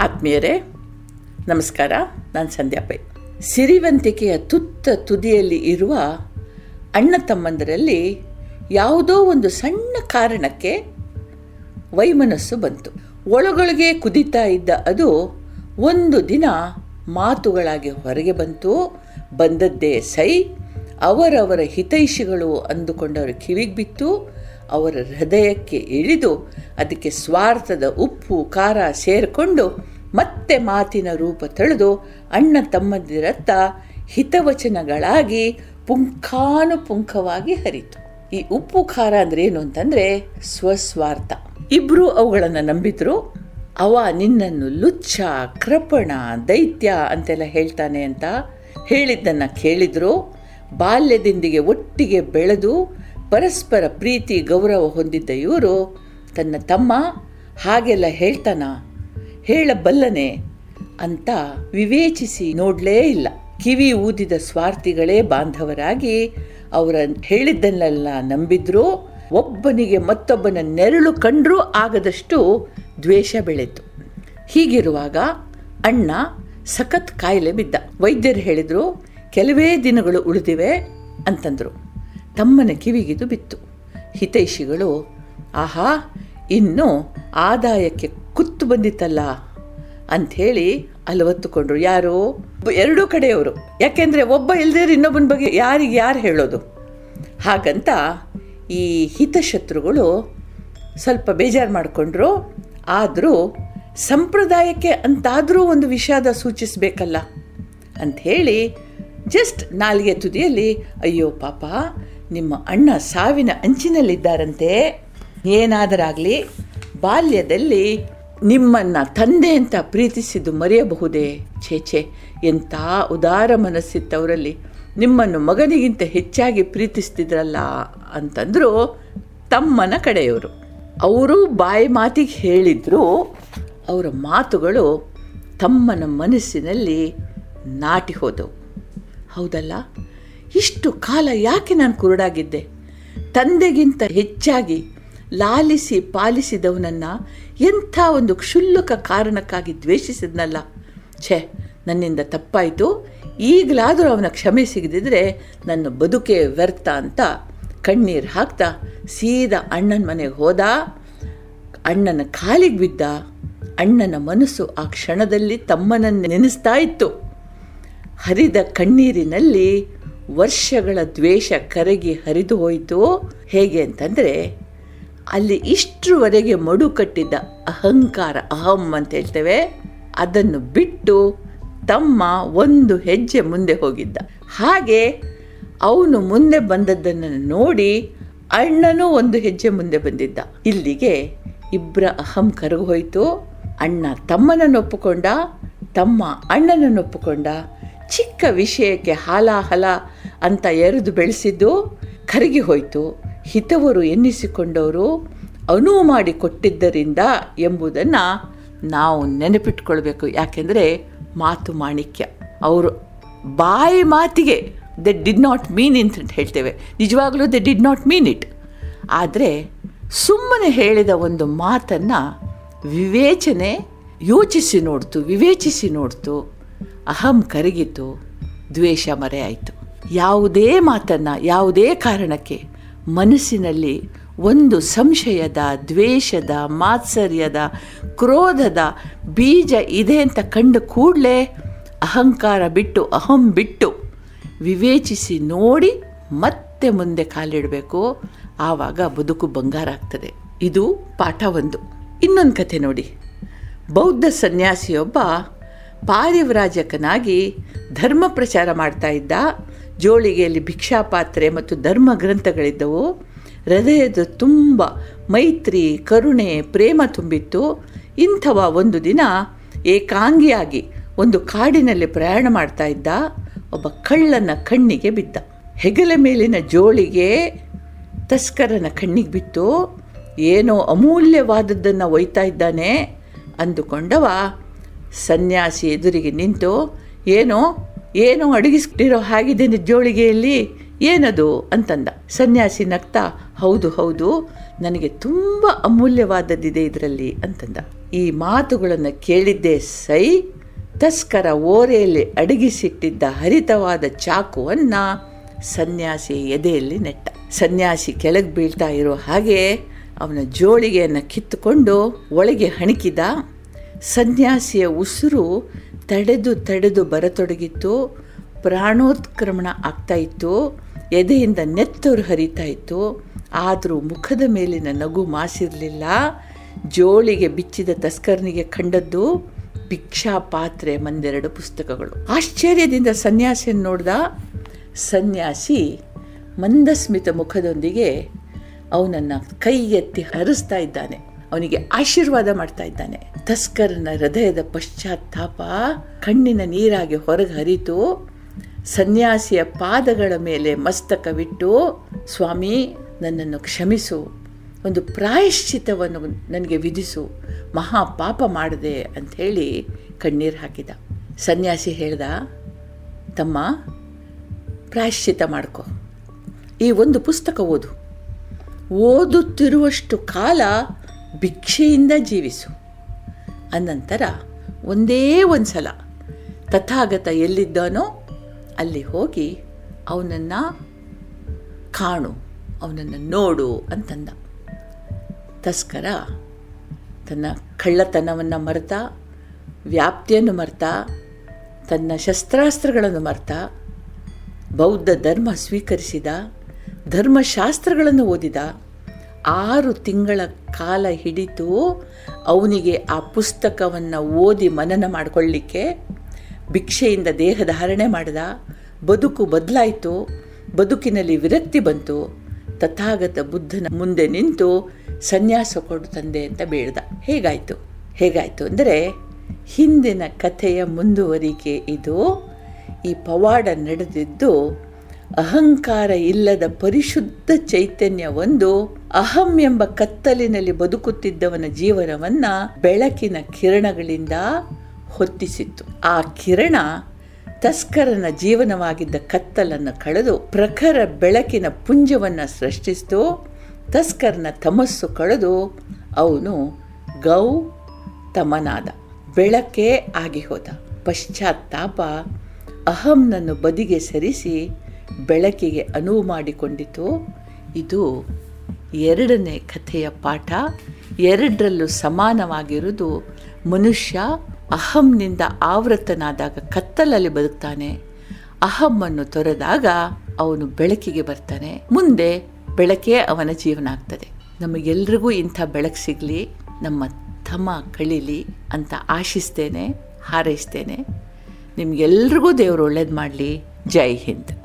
ಆತ್ಮೀಯರೇ, ನಮಸ್ಕಾರ. ನಾನು ಸಂಧ್ಯಾ ಪೈ. ಸಿರಿವಂತಿಕೆಯ ತುತ್ತ ತುದಿಯಲ್ಲಿ ಇರುವ ಅಣ್ಣ ತಮ್ಮಂದರಲ್ಲಿ ಯಾವುದೋ ಒಂದು ಸಣ್ಣ ಕಾರಣಕ್ಕೆ ವೈಮನಸ್ಸು ಬಂತು. ಒಳಗೊಳಗೆ ಕುದಿತಾ ಇದ್ದ ಅದು ಒಂದು ದಿನ ಮಾತುಗಳಾಗಿ ಹೊರಗೆ ಬಂತು. ಬಂದದ್ದೇ ಸೈ, ಅವರವರ ಹಿತೈಷಿಗಳು ಅಂದುಕೊಂಡವರ ಕಿವಿಗೆ ಬಿತ್ತು. ಅವರ ಹೃದಯಕ್ಕೆ ಇಳಿದು ಅದಕ್ಕೆ ಸ್ವಾರ್ಥದ ಉಪ್ಪು, ಖಾರ ಸೇರಿಕೊಂಡು ಮತ್ತೆ ಮಾತಿನ ರೂಪ ತಳೆದು ಅಣ್ಣ ತಮ್ಮಂದಿರತ್ತ ಹಿತವಚನಗಳಾಗಿ ಪುಂಖಾನುಪುಂಖವಾಗಿ ಹರಿತು. ಈ ಉಪ್ಪು, ಖಾರ ಅಂದ್ರೆ ಏನು ಅಂತಂದ್ರೆ ಸ್ವಸ್ವಾರ್ಥ. ಇಬ್ರು ಅವುಗಳನ್ನು ನಂಬಿದ್ರು. ಅವ ನಿನ್ನನ್ನು ಲುಚ್ಚ ಕೃಪಣ, ದೈತ್ಯ ಅಂತೆಲ್ಲ ಹೇಳ್ತಾನೆ ಅಂತ ಹೇಳಿದ್ದನ್ನು ಕೇಳಿದ್ರು. ಬಾಲ್ಯದಿಂದಿಗೆ ಒಟ್ಟಿಗೆ ಬೆಳೆದು ಪರಸ್ಪರ ಪ್ರೀತಿ, ಗೌರವ ಹೊಂದಿದ್ದ ಇವರು ತನ್ನ ತಮ್ಮ ಹಾಗೆಲ್ಲ ಹೇಳ್ತಾನ? ಹೇಳಬಲ್ಲನೆ ಅಂತ ವಿವೇಚಿಸಿ ನೋಡಲೇ ಇಲ್ಲ. ಕಿವಿ ಊದಿದ ಸ್ವಾರ್ಥಿಗಳೇ ಬಾಂಧವರಾಗಿ ಅವರ ಹೇಳಿದ್ದನ್ನೆಲ್ಲ ನಂಬಿದ್ರು ಒಬ್ಬನಿಗೆ ಮತ್ತೊಬ್ಬನ ನೆರಳು ಕಂಡರೂ ಆಗದಷ್ಟು ದ್ವೇಷ ಬೆಳೆತು. ಹೀಗಿರುವಾಗ ಅಣ್ಣ ಸಖತ್ ಕಾಯಿಲೆ ಬಿದ್ದ. ವೈದ್ಯರು ಹೇಳಿದರು, ಕೆಲವೇ ದಿನಗಳು ಉಳಿದಿವೆ ಅಂತಂದರು. ತಮ್ಮನ ಕಿವಿಗಿದು ಬಿತ್ತು. ಹಿತೈಷಿಗಳು, ಆಹಾ, ಇನ್ನು ಆದಾಯಕ್ಕೆ ಕುತ್ತು ಬಂದಿತ್ತಲ್ಲ? ಅಂಥೇಳಿ ಅಲವತ್ತುಕೊಂಡ್ರು. ಯಾರು? ಎರಡೂ ಕಡೆಯವರು. ಯಾಕೆಂದರೆ ಒಬ್ಬ ಇಲ್ದಿರ ಇನ್ನೊಬ್ಬನ ಬಗ್ಗೆ ಯಾರಿಗೆ ಯಾರು ಹೇಳೋದು? ಹಾಗಂತ ಈ ಹಿತಶತ್ರುಗಳು ಸ್ವಲ್ಪ ಬೇಜಾರು ಮಾಡಿಕೊಂಡ್ರು. ಆದರೂ ಸಂಪ್ರದಾಯಕ್ಕೆ ಅಂತಾದರೂ ಒಂದು ವಿಷಾದ ಸೂಚಿಸಬೇಕಲ್ಲ? ಅಂಥೇಳಿ ಜಸ್ಟ್ ನಾಲಿಗೆ ತುದಿಯಲ್ಲಿ, ಅಯ್ಯೋ ಪಾಪ ನಿಮ್ಮ ಅಣ್ಣ ಸಾವಿನ ಅಂಚಿನಲ್ಲಿದ್ದಾರಂತೆ, ಏನಾದರಾಗಲಿ ಬಾಲ್ಯದಲ್ಲಿ ನಿಮ್ಮನ್ನು ತಂದೆ ಅಂತ ಪ್ರೀತಿಸಿದ್ದು ಮರೆಯಬಹುದೇ? ಛೇ ಛೇ, ಎಂಥ ಉದಾರ ಮನಸ್ಸಿತ್ತವರಲ್ಲಿ ನಿಮ್ಮನ್ನು ಮಗನಿಗಿಂತ ಹೆಚ್ಚಾಗಿ ಪ್ರೀತಿಸ್ತಿದ್ರಲ್ಲ ಅಂತಂದರು ತಮ್ಮನ ಕಡೆಯವರು. ಅವರು ಬಾಯಿ ಮಾತಿಗೆ ಹೇಳಿದ್ರು, ಅವರ ಮಾತುಗಳು ತಮ್ಮನ ಮನಸ್ಸಿನಲ್ಲಿ ನಾಟಿ ಹೋದವು. ಹೌದಲ್ಲ? ಇಷ್ಟು ಕಾಲ ಯಾಕೆ ನಾನು ಕುರುಡಾಗಿದ್ದೆ? ತಂದೆಗಿಂತ ಹೆಚ್ಚಾಗಿ ಲಾಲಿಸಿ ಪಾಲಿಸಿದವನನ್ನು ಎಂಥ ಒಂದು ಕ್ಷುಲ್ಲಕ ಕಾರಣಕ್ಕಾಗಿ ದ್ವೇಷಿಸಿದ್ನಲ್ಲ? ಛೇ, ನನ್ನಿಂದ ತಪ್ಪಾಯಿತು. ಈಗಲಾದರೂ ಅವನ ಕ್ಷಮೆ ಸಿಗದಿದ್ರೆ ನನ್ನ ಬದುಕೆ ವ್ಯರ್ಥ ಅಂತ ಕಣ್ಣೀರು ಹಾಕ್ತಾ ಸೀದಾ ಅಣ್ಣನ ಮನೆಗೆ ಹೋದ. ಅಣ್ಣನ ಕಾಲಿಗೆ ಬಿದ್ದ. ಅಣ್ಣನ ಮನಸ್ಸು ಆ ಕ್ಷಣದಲ್ಲಿ ತಮ್ಮನನ್ನು ನೆನೆಸ್ತಾ ಇತ್ತು. ಹರಿದ ಕಣ್ಣೀರಿನಲ್ಲಿ ವರ್ಷಗಳ ದ್ವೇಷ ಕರಗಿ ಹರಿದು ಹೋಯಿತು. ಹೇಗೆ ಅಂತಂದರೆ, ಅಲ್ಲಿ ಇಷ್ಟರವರೆಗೆ ಮಡು ಕಟ್ಟಿದ್ದ ಅಹಂಕಾರ ಅಹಂ ಅಂತ ಹೇಳ್ತೇವೆ. ಅದನ್ನು ಬಿಟ್ಟು ತಮ್ಮ ಒಂದು ಹೆಜ್ಜೆ ಮುಂದೆ ಹೋಗಿದ್ದ. ಹಾಗೆ ಅವನು ಮುಂದೆ ಬಂದದ್ದನ್ನು ನೋಡಿ ಅಣ್ಣನೂ ಒಂದು ಹೆಜ್ಜೆ ಮುಂದೆ ಬಂದಿದ್ದ. ಇಲ್ಲಿಗೆ ಇಬ್ಬರ ಅಹಂ ಕರಗು ಹೋಯಿತು. ಅಣ್ಣ ತಮ್ಮನನ್ನು ಒಪ್ಪಿಕೊಂಡ, ತಮ್ಮ ಅಣ್ಣನನ್ನು ಒಪ್ಪಿಕೊಂಡ. ಚಿಕ್ಕ ವಿಷಯಕ್ಕೆ ಹಾಲಾಹಲ ಅಂತ ಎರೆದು ಬೆಳೆಸಿದ್ದು ಕರಗಿ ಹೋಯಿತು. ಹಿತವರು ಎನ್ನಿಸಿಕೊಂಡವರು ಅನುವು ಮಾಡಿ ಕೊಟ್ಟಿದ್ದರಿಂದ ಎಂಬುದನ್ನು ನಾವು ನೆನಪಿಟ್ಕೊಳ್ಬೇಕು. ಯಾಕೆಂದರೆ ಮಾತು ಮಾಣಿಕ್ಯ. ಅವರು ಬಾಯಿ ಮಾತಿಗೆ ದೆ ಡಿಡ್ ನಾಟ್ ಮೀನ್ ಅಂತ ಹೇಳ್ತೇವೆ. ನಿಜವಾಗಲೂ they did not mean it ಆದರೆ ಸುಮ್ಮನೆ ಹೇಳಿದ ಒಂದು ಮಾತನ್ನು ವಿವೇಚನೆ ಯೋಚಿಸಿ ನೋಡ್ತು, ವಿವೇಚಿಸಿ ನೋಡ್ತು. ಅಹಂ ಕರಗಿತು, ದ್ವೇಷ ಮರೆಯಾಯಿತು. ಯಾವುದೇ ಮಾತನ್ನು, ಯಾವುದೇ ಕಾರಣಕ್ಕೆ ಮನಸ್ಸಿನಲ್ಲಿ ಒಂದು ಸಂಶಯದ, ದ್ವೇಷದ, ಮಾತ್ಸರ್ಯದ, ಕ್ರೋಧದ ಬೀಜ ಇದೆ ಅಂತ ಕಂಡು ಕೂಡಲೇ ಅಹಂಕಾರ ಬಿಟ್ಟು, ಅಹಂ ಬಿಟ್ಟು ವಿವೇಚಿಸಿ ನೋಡಿ ಮತ್ತೆ ಮುಂದೆ ಕಾಲಿಡಬೇಕು. ಆವಾಗ ಬದುಕು ಬಂಗಾರ ಆಗ್ತದೆ. ಇದು ಪಾಠ ಒಂದು. ಇನ್ನೊಂದು ಕಥೆ ನೋಡಿ. ಬೌದ್ಧ ಸನ್ಯಾಸಿಯೊಬ್ಬ ಪಾರಿವ್ರಾಜಕನಾಗಿ ಧರ್ಮ ಪ್ರಚಾರ ಮಾಡ್ತಾ ಇದ್ದ ಜೋಳಿಗೆಯಲ್ಲಿ ಭಿಕ್ಷಾಪಾತ್ರೆ ಮತ್ತು ಧರ್ಮ ಗ್ರಂಥಗಳಿದ್ದವು. ಹೃದಯದ ತುಂಬ ಮೈತ್ರಿ, ಕರುಣೆ, ಪ್ರೇಮ ತುಂಬಿತ್ತು. ಇಂಥವ ಒಂದು ದಿನ ಏಕಾಂಗಿಯಾಗಿ ಒಂದು ಕಾಡಿನಲ್ಲಿ ಪ್ರಯಾಣ ಮಾಡ್ತಾ ಇದ್ದ. ಒಬ್ಬ ಕಳ್ಳನ ಕಣ್ಣಿಗೆ ಬಿದ್ದ. ಹೆಗಲ ಮೇಲಿನ ಜೋಳಿಗೆ ತಸ್ಕರನ ಕಣ್ಣಿಗೆ ಬಿತ್ತು. ಏನೋ ಅಮೂಲ್ಯವಾದದ್ದನ್ನು ಒಯ್ತಾ ಇದ್ದಾನೆ ಅಂದುಕೊಂಡವ ಸನ್ಯಾಸಿ ಎದುರಿಗೆ ನಿಂತು, ಏನೋ ಏನೋ ಅಡಗಿಸ್ಬಿಟ್ಟಿರೋ ಹಾಗಿದೆ ಜೋಳಿಗೆಯಲ್ಲಿ ಏನದು ಅಂತಂದ. ಸನ್ಯಾಸಿ ನಗ್ತಾ, ಹೌದು ಹೌದು, ನನಗೆ ತುಂಬ ಅಮೂಲ್ಯವಾದದ್ದಿದೆ ಇದರಲ್ಲಿ ಅಂತಂದ. ಈ ಮಾತುಗಳನ್ನು ಕೇಳಿದ್ದೇ ಸೈ, ತಸ್ಕರ ಓರೆಯಲ್ಲಿ ಅಡಗಿಸಿಟ್ಟಿದ್ದ ಹರಿತವಾದ ಚಾಕುವನ್ನ ಸನ್ಯಾಸಿ ಎದೆಯಲ್ಲಿ ನೆಟ್ಟ. ಸನ್ಯಾಸಿ ಕೆಳಗೆ ಬೀಳ್ತಾ ಇರೋ ಹಾಗೆ ಅವನ ಜೋಳಿಗೆಯನ್ನು ಕಿತ್ತುಕೊಂಡು ಒಳಗೆ ಹಣಿಕಿದ. ಸನ್ಯಾಸಿಯ ಉಸಿರು ತಡೆದು ತಡೆದು ಬರತೊಡಗಿತ್ತು. ಪ್ರಾಣೋತ್ಕ್ರಮಣ ಆಗ್ತಾ ಇತ್ತು. ಎದೆಯಿಂದ ನೆತ್ತವರು ಹರಿತಾ ಇತ್ತು. ಆದರೂ ಮುಖದ ಮೇಲಿನ ನಗು ಮಾಸಿರಲಿಲ್ಲ. ಜೋಳಿಗೆ ಬಿಚ್ಚಿದ ತಸ್ಕರ್ನಿಗೆ ಕಂಡದ್ದು ಭಿಕ್ಷಾ ಪಾತ್ರೆ ಮಂದೆರಡು ಪುಸ್ತಕಗಳು. ಆಶ್ಚರ್ಯದಿಂದ ಸನ್ಯಾಸಿಯನ್ನು ನೋಡ್ದ ಸನ್ಯಾಸಿ ಮಂದಸ್ಮಿತ ಮುಖದೊಂದಿಗೆ ಅವನನ್ನು ಕೈ ಎತ್ತಿ ಹರಿಸ್ತಾ ಇದ್ದಾನೆ. ಅವನಿಗೆ ಆಶೀರ್ವಾದ ಮಾಡ್ತಾ ಇದ್ದಾನೆ. ತಸ್ಕರನ ಹೃದಯದ ಪಶ್ಚಾತ್ತಾಪ ಕಣ್ಣಿನ ನೀರಾಗಿ ಹೊರಗೆ ಹರಿತು ಸನ್ಯಾಸಿಯ ಪಾದಗಳ ಮೇಲೆ ಮಸ್ತಕವಿಟ್ಟು, ಸ್ವಾಮಿ, ನನ್ನನ್ನು ಕ್ಷಮಿಸು. ಒಂದು ಪ್ರಾಯಶ್ಚಿತವನ್ನು ನನಗೆ ವಿಧಿಸು. ಮಹಾ ಪಾಪ ಮಾಡಿದೆ ಅಂಥೇಳಿ ಕಣ್ಣೀರು ಹಾಕಿದ. ಸನ್ಯಾಸಿ ಹೇಳ್ದ, ತಮ್ಮ ಪ್ರಾಯಶ್ಚಿತ ಮಾಡ್ಕೊ. ಈ ಒಂದು ಪುಸ್ತಕ ಓದು. ಓದುತ್ತಿರುವಷ್ಟು ಕಾಲ ಭಿಕ್ಷೆಯಿಂದ ಜೀವಿಸು. ಅನಂತರ ಒಂದೇ ಒಂದು ಸಲ ತಥಾಗತ ಎಲ್ಲಿದ್ದಾನೋ ಅಲ್ಲಿ ಹೋಗಿ ಅವನನ್ನು ಕಾಣು, ಅವನನ್ನು ನೋಡು ಅಂತಂದ. ತಸ್ಕರ ತನ್ನ ಕಳ್ಳತನವನ್ನು ಮರೆತ, ವ್ಯಾಪ್ತಿಯನ್ನು ಮರೆತ, ತನ್ನ ಶಸ್ತ್ರಾಸ್ತ್ರಗಳನ್ನು ಮರೆತ, ಬೌದ್ಧ ಧರ್ಮ ಸ್ವೀಕರಿಸಿದ, ಧರ್ಮಶಾಸ್ತ್ರಗಳನ್ನು ಓದಿದ ಆರು ತಿಂಗಳ ಕಾಲ ಹಿಡಿತು ಅವನಿಗೆ ಆ ಪುಸ್ತಕವನ್ನು ಓದಿ ಮನನ ಮಾಡಿಕೊಳ್ಳಿಕ್ಕೆ ಭಿಕ್ಷೆಯಿಂದ ದೇಹಧಾರಣೆ ಮಾಡಿದ. ಬದುಕು ಬದಲಾಯಿತು. ಬದುಕಿನಲ್ಲಿ ವಿರಕ್ತಿ ಬಂತು. ತಥಾಗತ ಬುದ್ಧನ ಮುಂದೆ ನಿಂತು ಸನ್ಯಾಸ ಕೊಡು ತಂದೆ ಅಂತ ಬೇಡ್ದ. ಹೇಗಾಯಿತು? ಹೇಗಾಯಿತು ಅಂದರೆ ಹಿಂದಿನ ಕಥೆಯ ಮುಂದುವರಿಕೆ ಇದು ಈ ಪವಾಡ ನಡೆದಿದ್ದು ಅಹಂಕಾರ ಇಲ್ಲದ ಪರಿಶುದ್ಧ ಚೈತನ್ಯ ಒಂದು ಅಹಂ ಎಂಬ ಕತ್ತಲಿನಲ್ಲಿ ಬದುಕುತ್ತಿದ್ದವನ ಜೀವನವನ್ನ ಬೆಳಕಿನ ಕಿರಣಗಳಿಂದ ಹೊತ್ತಿಸಿತ್ತು. ಆ ಕಿರಣ ತಸ್ಕರನ ಜೀವನವಾಗಿದ್ದ ಕತ್ತಲನ್ನು ಕಳೆದು ಪ್ರಖರ ಬೆಳಕಿನ ಪುಂಜವನ್ನು ಸೃಷ್ಟಿಸಿತು. ತಸ್ಕರ್ನ ತಮಸ್ಸು ಕಳೆದು ಅವನು ಗೌ ತಮನಾದ, ಬೆಳಕೇ ಆಗಿ ಹೋದ. ಪಶ್ಚಾತ್ತಾಪ ಅಹಂನನ್ನು ಬದಿಗೆ ಸರಿಸಿ ಬೆಳಕಿಗೆ ಅನುವು ಮಾಡಿಕೊಂಡಿತು. ಇದು ಎರಡನೇ ಕಥೆಯ ಪಾಠ. ಎರಡರಲ್ಲೂ ಸಮಾನವಾಗಿರುವುದು ಮನುಷ್ಯ ಅಹಂನಿಂದ ಆವೃತನಾದಾಗ ಕತ್ತಲಲ್ಲಿ ಬದುಕ್ತಾನೆ. ಅಹಮ್ಮನ್ನು ತೊರೆದಾಗ ಅವನು ಬೆಳಕಿಗೆ ಬರ್ತಾನೆ. ಮುಂದೆ ಬೆಳಕೇ ಅವನ ಜೀವನ ಆಗ್ತದೆ. ನಮಗೆಲ್ರಿಗೂ ಇಂಥ ಬೆಳಕು ಸಿಗಲಿ, ನಮ್ಮ ತಮ ಕಳೀಲಿ ಅಂತ ಆಶಿಸ್ತೇನೆ, ಹಾರೈಸ್ತೇನೆ. ನಿಮಗೆಲ್ರಿಗೂ ದೇವರು ಒಳ್ಳೇದು ಮಾಡಲಿ. ಜೈ ಹಿಂದ್.